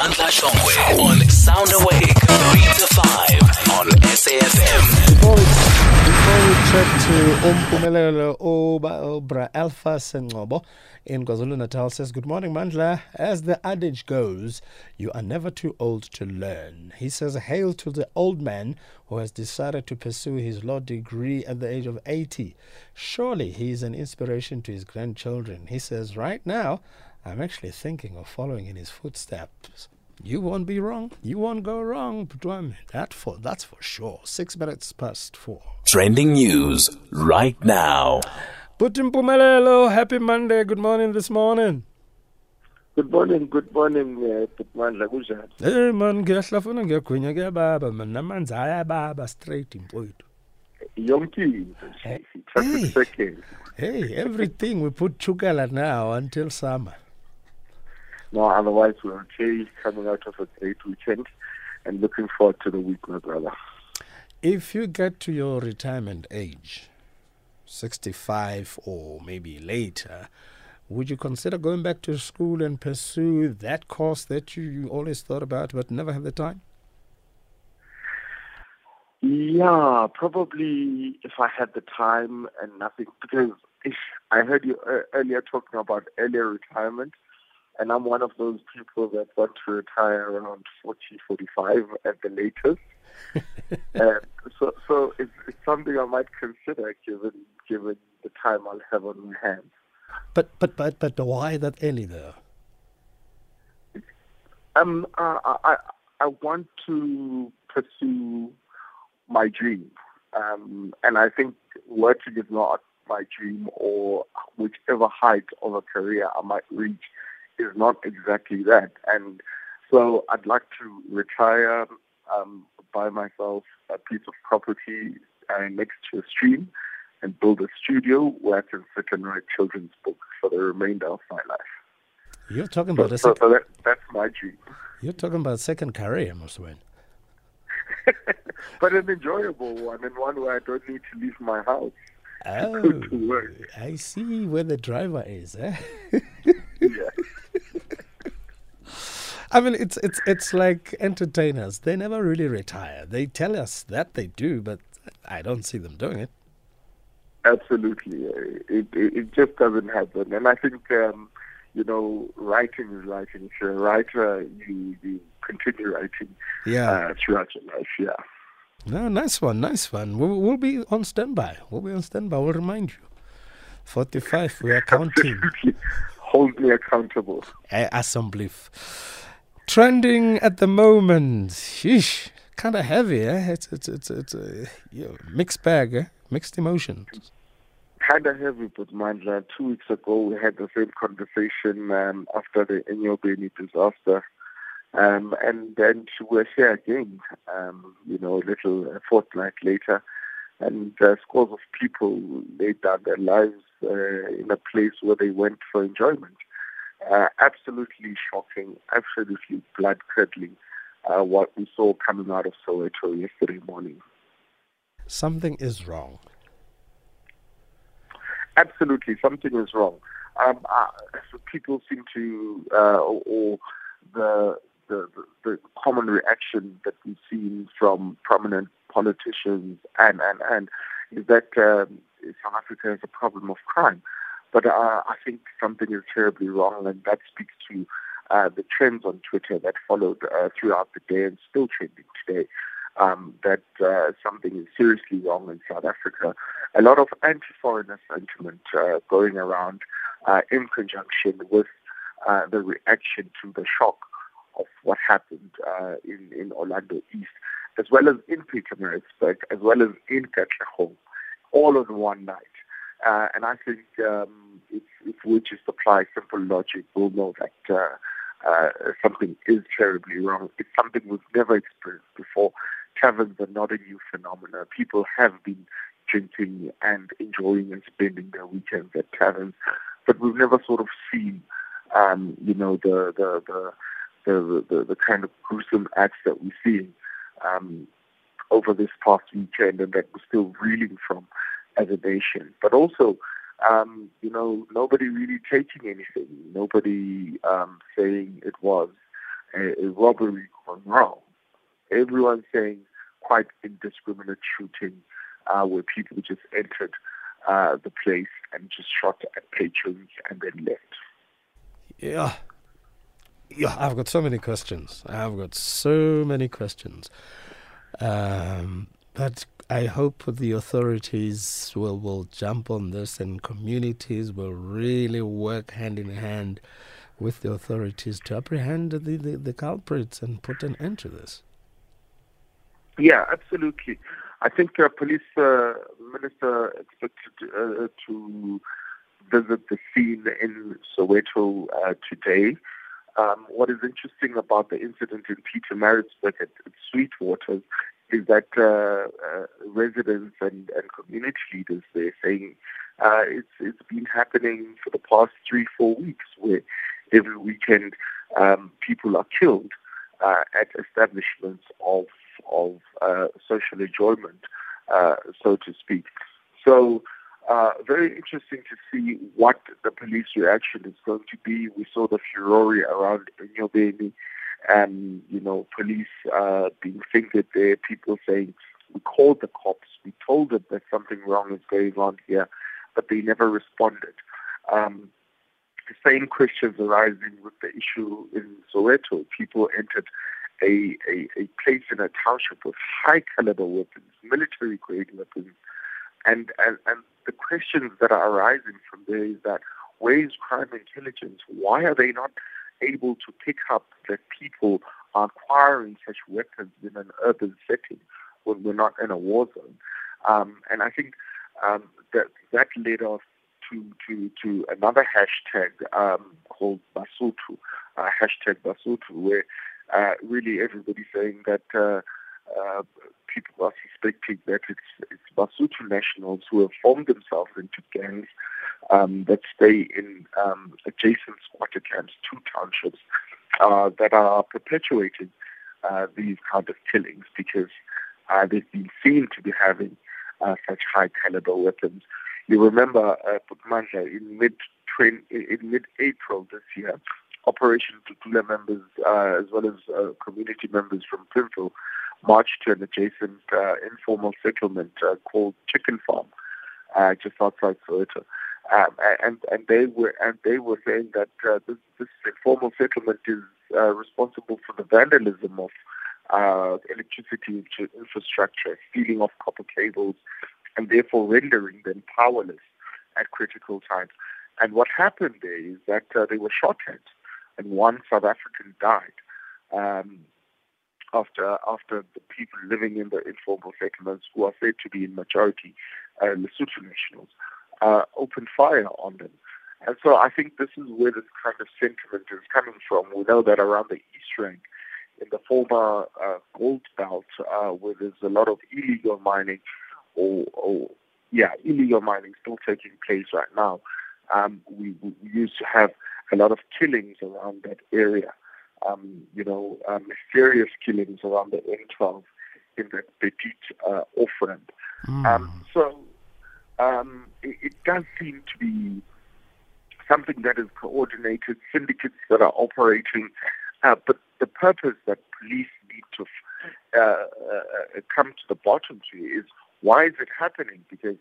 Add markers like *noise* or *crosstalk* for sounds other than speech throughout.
Mandla Shongwe on Sound Awake 3 to 5 on SAFM. Before we, before we chat to Umpumelelo Obra Alpha Sengobo in KwaZulu Natal says, Good morning, Mandla. As the adage goes, you are never too old to learn. He says, Hail to the old man who has decided to pursue his law degree at the age of 80. Surely he is an inspiration to his grandchildren. He says, Right now, I'm actually thinking of following in his footsteps. You won't be wrong. You won't go wrong, Putwami. That for that's for sure. Six minutes past four. Trending news right now. Putimpumelelo, happy Monday. Good morning this morning. Good morning, good morning, uh, Mandla kunjani? Hey man, ngiyahlafuna ngiyagwinya kuyababa man namanzi ayababa straight mfowethu. Yonke into Hey. Hey. everything we put chukela now until summer. No, otherwise we're okay coming out of a great weekend and looking forward to the week, my brother. If you get to your retirement age, 65 or maybe later, would you consider going back to school and pursue that course that you, you always thought about but never had the time? Yeah, probably if I had the time and nothing, because I heard you uh, earlier talking about earlier retirement, and I'm one of those people that want to retire around 40, 45 at the latest. *laughs* and so, so it's, it's something I might consider given given the time I'll have on my hands. But but but but why that early though? Um, uh, I I I want to pursue my dream, um, and I think working is not my dream, or whichever height of a career I might reach is not exactly that. And so I'd like to retire, um, buy myself a piece of property uh, next to a stream, and build a studio where I can sit and write children's books for the remainder of my life. You're talking So, about a so, sec- so that, that's my dream. you're talking about a second career, Mr. Muswin. *laughs* but an enjoyable one and one where I don't need to leave my house *laughs* Oh, to work. I see where the driver is. Eh? *laughs* I mean, it's it's it's like entertainers. They never really retire. They tell us that they do, but I don't see them doing it. Absolutely. Uh, It, it it just doesn't happen. And I think um, you know, writing is writing. If you're a writer, you you continue writing Yeah. uh, throughout your life. Yeah. No, nice one, nice one. We'll, we'll be on standby. We'll be on standby. We'll remind you. Forty-five. We are counting. Hold me accountable. Assembly. Trending at the moment. Sheesh. Kind of heavy, eh? It's it's it's it's a mixed bag, eh? Mixed emotions. Kind of heavy, but Mandla. Two weeks ago, we had the same conversation um, after the Enyobeni disaster. Um, and then we're here again, um, you know, a little a fortnight later. And uh, scores of people laid down their lives uh, in a place where they went for enjoyment. Uh, absolutely shocking, absolutely blood-curdling, uh, what we saw coming out of Soweto yesterday morning. Something is wrong. absolutely something is wrong. Um, uh, people seem to, uh, or, the the the common reaction that we've seen from prominent politicians and and and is that um, South Africa has a problem of crime. But uh, I think something is terribly wrong, and that speaks to uh, the trends on Twitter that followed uh, throughout the day and still trending today. Um, that uh, something is seriously wrong in South Africa. A lot of anti-foreigner sentiment uh, going around uh, in conjunction with uh, the reaction to the shock of what happened in, in Orlando East, as well as in Pietermaritzburg, as well as in Katlehong, all on one night. Uh, and I think um, if, if we just apply simple logic, we'll know that uh, uh, something is terribly wrong. It's something we've never experienced before. Taverns are not a new phenomenon. People have been drinking and enjoying and spending their weekends at taverns, but we've never sort of seen, um, you know, the the the the, the, the kind of gruesome acts that we're seeing um, over this past weekend and that we're still reeling from as a nation. But also, um, you know, nobody really taking anything, nobody um, saying it was a, a robbery gone wrong. Everyone saying quite indiscriminate shooting uh, where people just entered uh, the place and just shot at patrons and then left. Yeah. Yeah, I've got so many questions. I've got so many questions. Um, but I hope the authorities will, will jump on this and communities will really work hand in hand with the authorities to apprehend the, the, the culprits and put an end to this. Yeah, absolutely. I think uh, police uh, minister expected uh, to visit the scene in Soweto uh, today. Um, what is interesting about the incident in Pietermaritzburg at, at Sweetwater is that uh, uh, residents and, and community leaders they're saying uh, it's it's been happening for the past three four weeks where every weekend um, people are killed uh, at establishments of of uh, social enjoyment, uh, so to speak. So. Very interesting to see what the police reaction is going to be. We saw the furore around Enyobeni and, you know, police uh, being fingered there, people saying, we called the cops, we told them that something wrong is going on here, but they never responded. Um, the same questions arising with the issue in Soweto. People entered a, a, a place in a township with high caliber weapons, military grade weapons, and, and, and the questions that are arising from there is that where is crime intelligence? Why are they not able to pick up that people are acquiring such weapons in an urban setting when we're not in a war zone? Um, and I think um, that that led us to, to, to another hashtag um, called Basotho, uh, hashtag Basotho, where uh, really everybody's saying that uh, uh, people are suspecting that it's, it's Basotho nationals who have formed themselves into gangs um, that stay in um, adjacent squatter camps, two townships, uh, that are perpetuating uh, these kind of killings because uh, they've been seen to be having uh, such high caliber weapons. You remember uh, in mid in mid April this year, Operation Dudula members uh, as well as community members from Pimville marched to an adjacent uh, informal settlement uh, called Chicken Farm, uh, just outside Soweto. Um, and and they were and they were saying that uh, this, this informal settlement is uh, responsible for the vandalism of uh, electricity infrastructure, stealing of copper cables, and therefore rendering them powerless at critical times. And what happened there is that uh, they were shot at, and one South African died. Um, after after the people living in the informal settlements, who are said to be in majority uh, Lesotho nationals, uh, opened fire on them. And so I think this is where this kind of sentiment is coming from. We know that around the East Rand, in the former uh, gold belt, uh, where there's a lot of illegal mining, or, or yeah, illegal mining still taking place right now. Um, we, we used to have a lot of killings around that area um, you know, uh, mysterious killings around the N12 in the Petit uh, Offrand. Mm. Um, so um, it, it, does seem to be something that is coordinated, syndicates that are operating, uh, but the purpose that police need to uh, uh, come to the bottom to is why is it happening? Because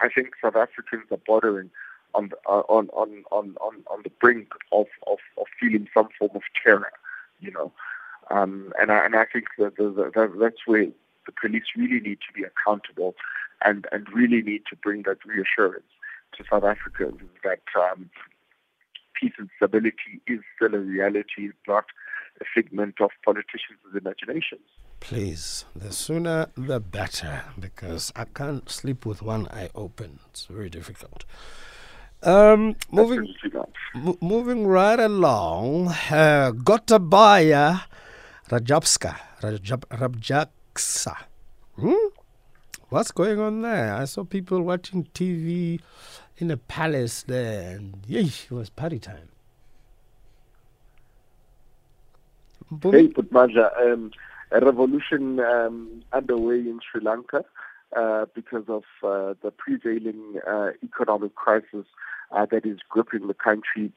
I think South Africans are bordering on the, uh, on, on, on, on, on the brink of, of, of feeling some form of terror you know. Um, and I and I think that, that that's where the police really need to be accountable, and and really need to bring that reassurance to South Africans that um, peace and stability is still a reality, not a figment of politicians' imaginations. Please, the sooner the better, because I can't sleep with one eye open. It's very difficult. Um, moving, m- moving right along, uh, Gotabaya Rajapska, Rajab, Rabjaksa. Hmm? What's going on there? I saw people watching TV in a palace there, and yay, it was party time. Hey, Putmaja, um, a revolution um, underway in Sri Lanka uh, because of uh, the prevailing uh, economic crisis uh, that is gripping the country.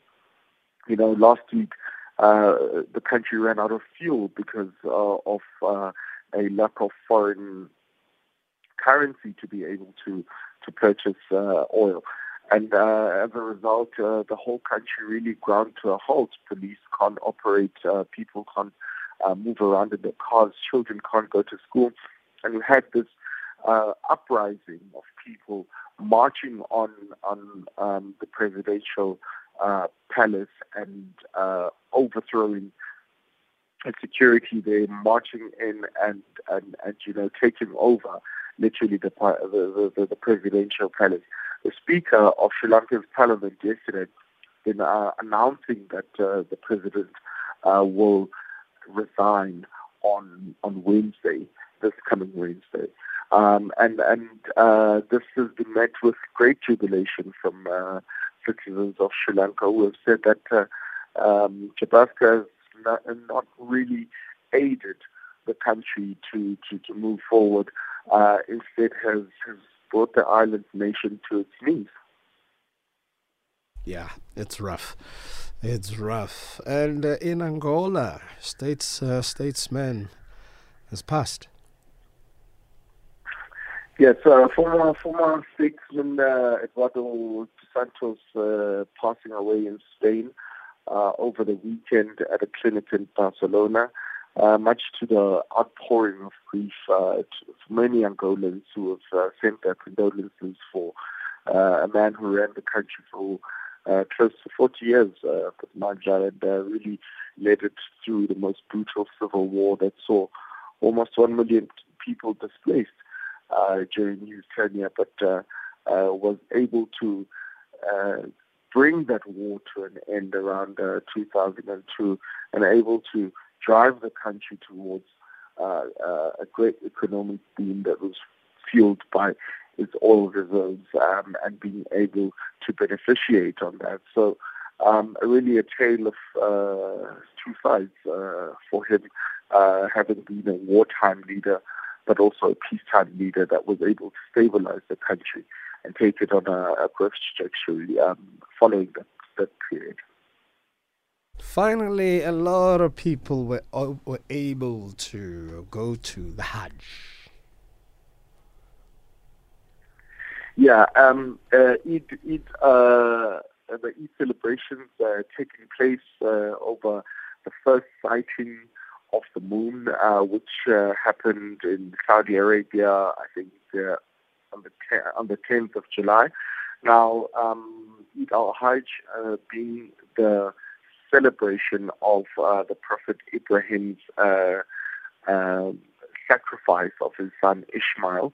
You know, last week uh, the country ran out of fuel because of a lack of foreign currency to be able to to purchase oil. And as a result, the whole country really ground to a halt. Police can't operate, people can't move around in their cars, children can't go to school. And we had this uh, uprising of people marching on on um, the presidential uh, palace and uh, overthrowing security there, marching in and, and, and you know taking over literally the the, the, the presidential palace. The Speaker of Sri Lanka's parliament yesterday been uh, announcing that uh, the president uh, will resign on on Wednesday, this coming Wednesday. Um, and and uh, this has been met with great jubilation from uh, citizens of Sri Lanka who have said that uh, um, Jabaska has not, not, really aided the country to, to, to move forward. Uh, instead, has, has brought the island nation to its knees. Yeah, it's rough. It's rough. And uh, in Angola, states uh, statesman has passed. Yes, uh, former former statesman uh, Eduardo Santos uh, passing away in Spain uh, over the weekend at a clinic in Barcelona. Uh, much to the outpouring of grief uh, to many Angolans who have uh, sent their condolences for a man who ran the country for close to 40 years, uh, Mandla, and really led it through the most brutal civil war that saw almost 1 million people displaced during his tenure, but uh, uh, was able to uh, bring that war to an end around uh, 2002 and able to drive the country towards uh, a great economic boom that was fueled by its oil reserves um, and being able to beneficiate on that. So, um, really a tale of uh, two sides uh, for him, uh, having been a wartime leader but also a peacetime leader that was able to stabilize the country and take it on a, a growth trajectory um, following that, that period. Finally, a lot of people were, uh, were able to go to the Hajj. Yeah, um, uh, Eid, Eid, uh, the Eid celebrations uh, taking place uh, over the first sighting of the moon, uh, which uh, happened in Saudi Arabia, I think, uh, on the on the 10th of July. Now, um, Eid al-Hajj uh, being the celebration of uh, the Prophet Ibrahim's uh, um, sacrifice of his son Ishmael.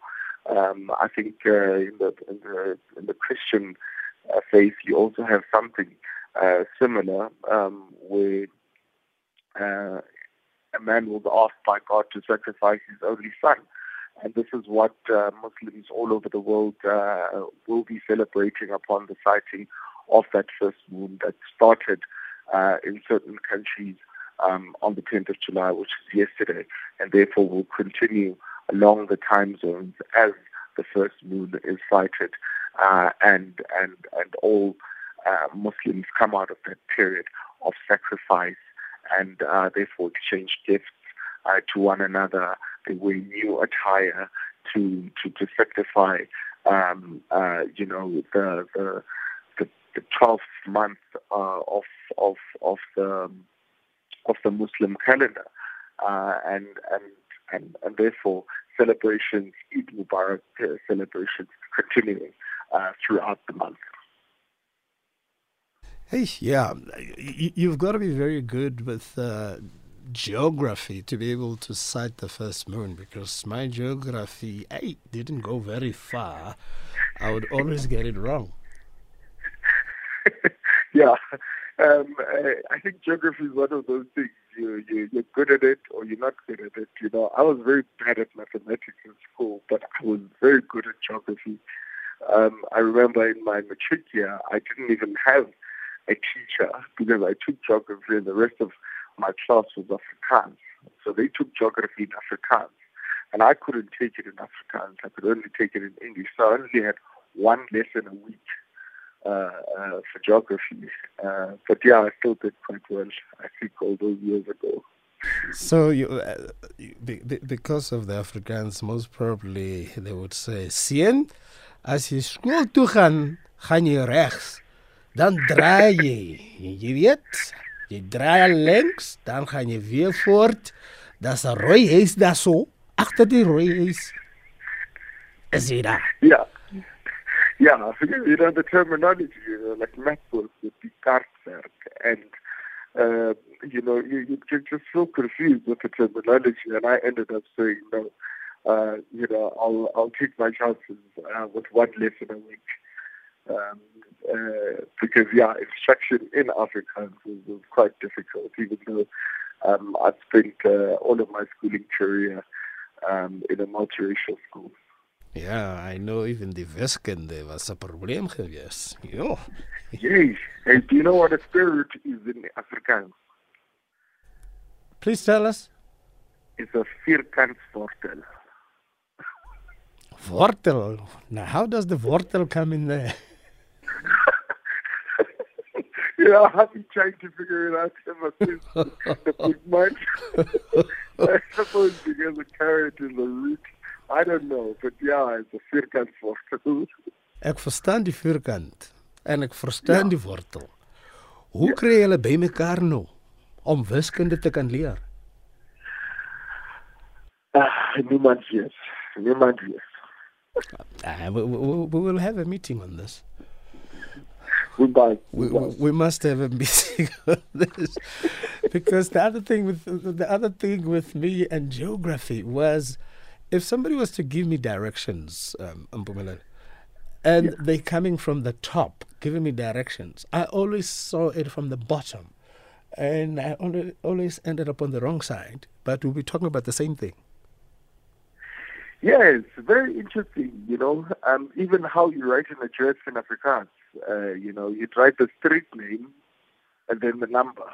Um, I think in the, in, the, in the Christian faith, you also have something similar um, where uh, a man was asked by God to sacrifice his only son. And this is what uh, Muslims all over the world uh, will be celebrating upon the sighting of that first moon that started uh, in certain countries um, on the 10th of July, which is yesterday, and therefore will continue along the time zones as the first moon is sighted, uh, and and and all uh, Muslims come out of that period of sacrifice and uh, therefore exchange gifts uh, to one another. They wear new attire to to, to sanctify, um, uh, you know, the the the, the 12th month uh, of of of the of the Muslim calendar, uh, and and and and therefore celebrations, Eid Mubarak uh, celebrations continuing throughout the month. Hey, yeah, you've got to be very good with uh, geography to be able to sight the first moon because my geography, I didn't go very far. I would always get it wrong. *laughs* yeah, um, I think geography is one of those things. You, you, you're good at it or you're not good at it. You know, I was very bad at mathematics in school, but I was very good at geography. Um, I remember in my matric year, I didn't even have a teacher because I took geography and the rest of my class was Afrikaans. So they took geography in Afrikaans. And I couldn't take it in Afrikaans. I could only take it in English. So I only had one lesson a week uh, uh, for geography. Uh, but yeah, I still did quite well. I think all those years ago. So you, uh, you be, be, because of the Afrikaans, most probably they would say, "Sien, as jy skool toe gaan, gaan jy regs. Dan draai jy. Jy weet, jy draai links, dan gaan jy weer voort. Daar's 'n rooi huis daar so, agter die rooi huis. Is jy daar? I forget, you know, the terminology, you know, like MacBook would be Kartwerk. And, uh, you know, you, you get just so confused with the terminology. And I ended up saying, no, uh, you know, I'll, I'll take my chances uh, with one lesson a week. Um, uh, because, yeah, instruction in Afrikaans was, was quite difficult, even though um, I'd spent uh, all of my schooling career um, in a multiracial school. Yeah, I know even the die wiskunde was 'n probleem gewees. Jo. Yes. yeah. And do you know what a square root is in Afrikaans? Please tell us. It's a vierkantswortel. Wortel. Now, how does the wortel come in there? *laughs* yeah, I've been trying to figure it out ever since the big. I suppose because the carrot is the root. I don't know, but yeah, it's a vierkantswortel. *laughs* Ek verstaan die vierkant en ek verstaan die wortel. Hoe kry julle bymekaar nou om wiskunde te kan leer? Ah, niemand weet. Niemand weet. Uh, we, we, we will have a meeting on this. Goodbye. We, we, we must have a meeting *laughs* on this because the other thing with the other thing with me and geography was if somebody was to give me directions, um, Mpumelelo, and Yeah. they coming from the top, giving me directions, I always saw it from the bottom, and I always, always ended up on the wrong side. But we'll be talking about the same thing. Yes, very interesting. You know, um, even how you write an address in Afrikaans. Uh, you know, you'd write the street name and then the number.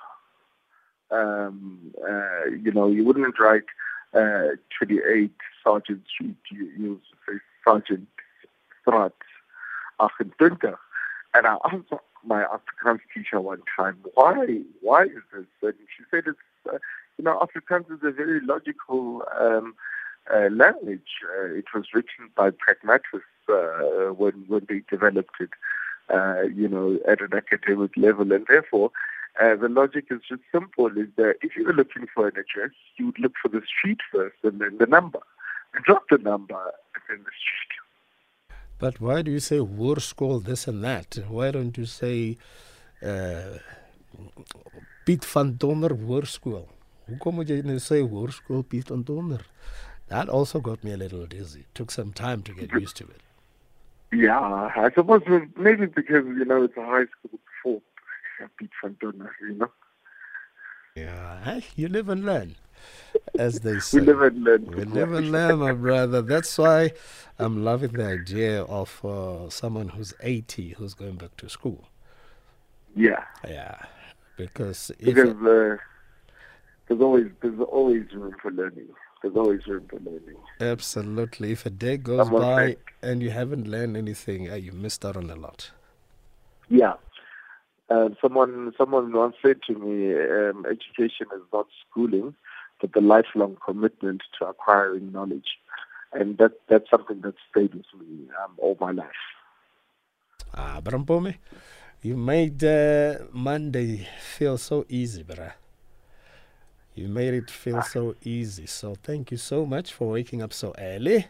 Um, uh, you know, you wouldn't write uh, 28 Sergeant Street. You, you say Sergeant Straat 28. And I asked my Afrikaans teacher one time, why? Why is this? And she said it's, uh, you know, Afrikaans is a very logical um, uh, language. Uh, it was written by pragmatists uh, when when they developed it, uh, you know, at an academic level, and therefore. Uh, the logic is just simple: is that if you were looking for an address, you would look for the street first, and then the number, and drop the number, and then the street. But why do you say Hoërskool this and that? Why don't you say uh, Piet van Donner Hoërskool? Hoekom moet jy nou sê Hoërskool Piet van Donner? That also got me a little dizzy. Took some time to get used to it. Yeah, I suppose maybe because you know it's a high school before van Donner, you know. Yeah, you live and learn, as they *laughs* say. We live and learn. We live and learn, my brother. That's why I'm loving the idea of uh, someone who's 80 who's going back to school. Yeah, Yeah, because because uh, there's always there's always room for learning. There's always room for learning. absolutely, if a day goes Someone by said- and you haven't learned anything, you missed out on a lot. Yeah. Uh, someone someone once said to me, um, education is not schooling, but the lifelong commitment to acquiring knowledge, and that that's something that stayed with me um, all my life. Ah, Brampome, you made uh, Monday feel so easy, bruh. You made it feel so easy. So thank you so much for waking up so early.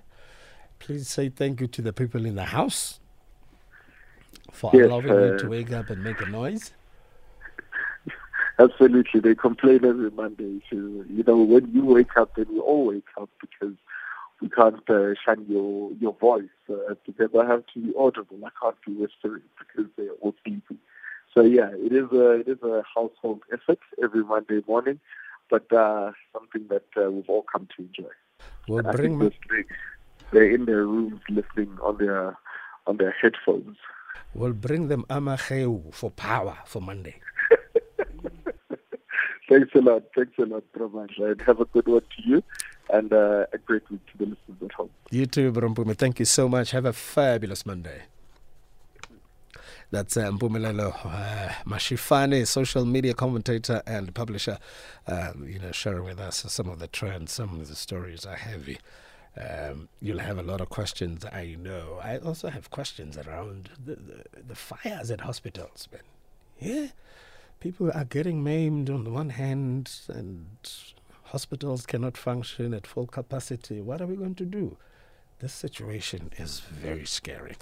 Please say thank you to the people in the house for Yes, allowing you uh, to wake up and make a noise. Absolutely, they complain every Monday. So, you know, when you wake up, then we all wake up because we can't uh, your your voice uh, because I have to be audible. I can't be whispering because they're all sleepy. So yeah, it is a it is a household effort every Monday morning, but uh, something that uh, we've all come to enjoy. We'll And bring this they, they're in their rooms listening on their on their headphones. we'll bring them Amacheu for power for Monday. *laughs* Thanks a lot. Thanks a lot, Ramandla. And have a good one to you and uh, a great week to the listeners at home. You too, Brompume. Thank you so much. Have a fabulous Monday. That's uh, Mpumelelo uh, Mashifane, social media commentator and publisher, um, you know, sharing with us some of the trends, some of the stories are heavy. Um, you'll have a lot of questions, I know. I also have questions around the, the, the fires at hospitals, man. Yeah, people are getting maimed on the one hand, and hospitals cannot function at full capacity. What are we going to do? This situation is very scary.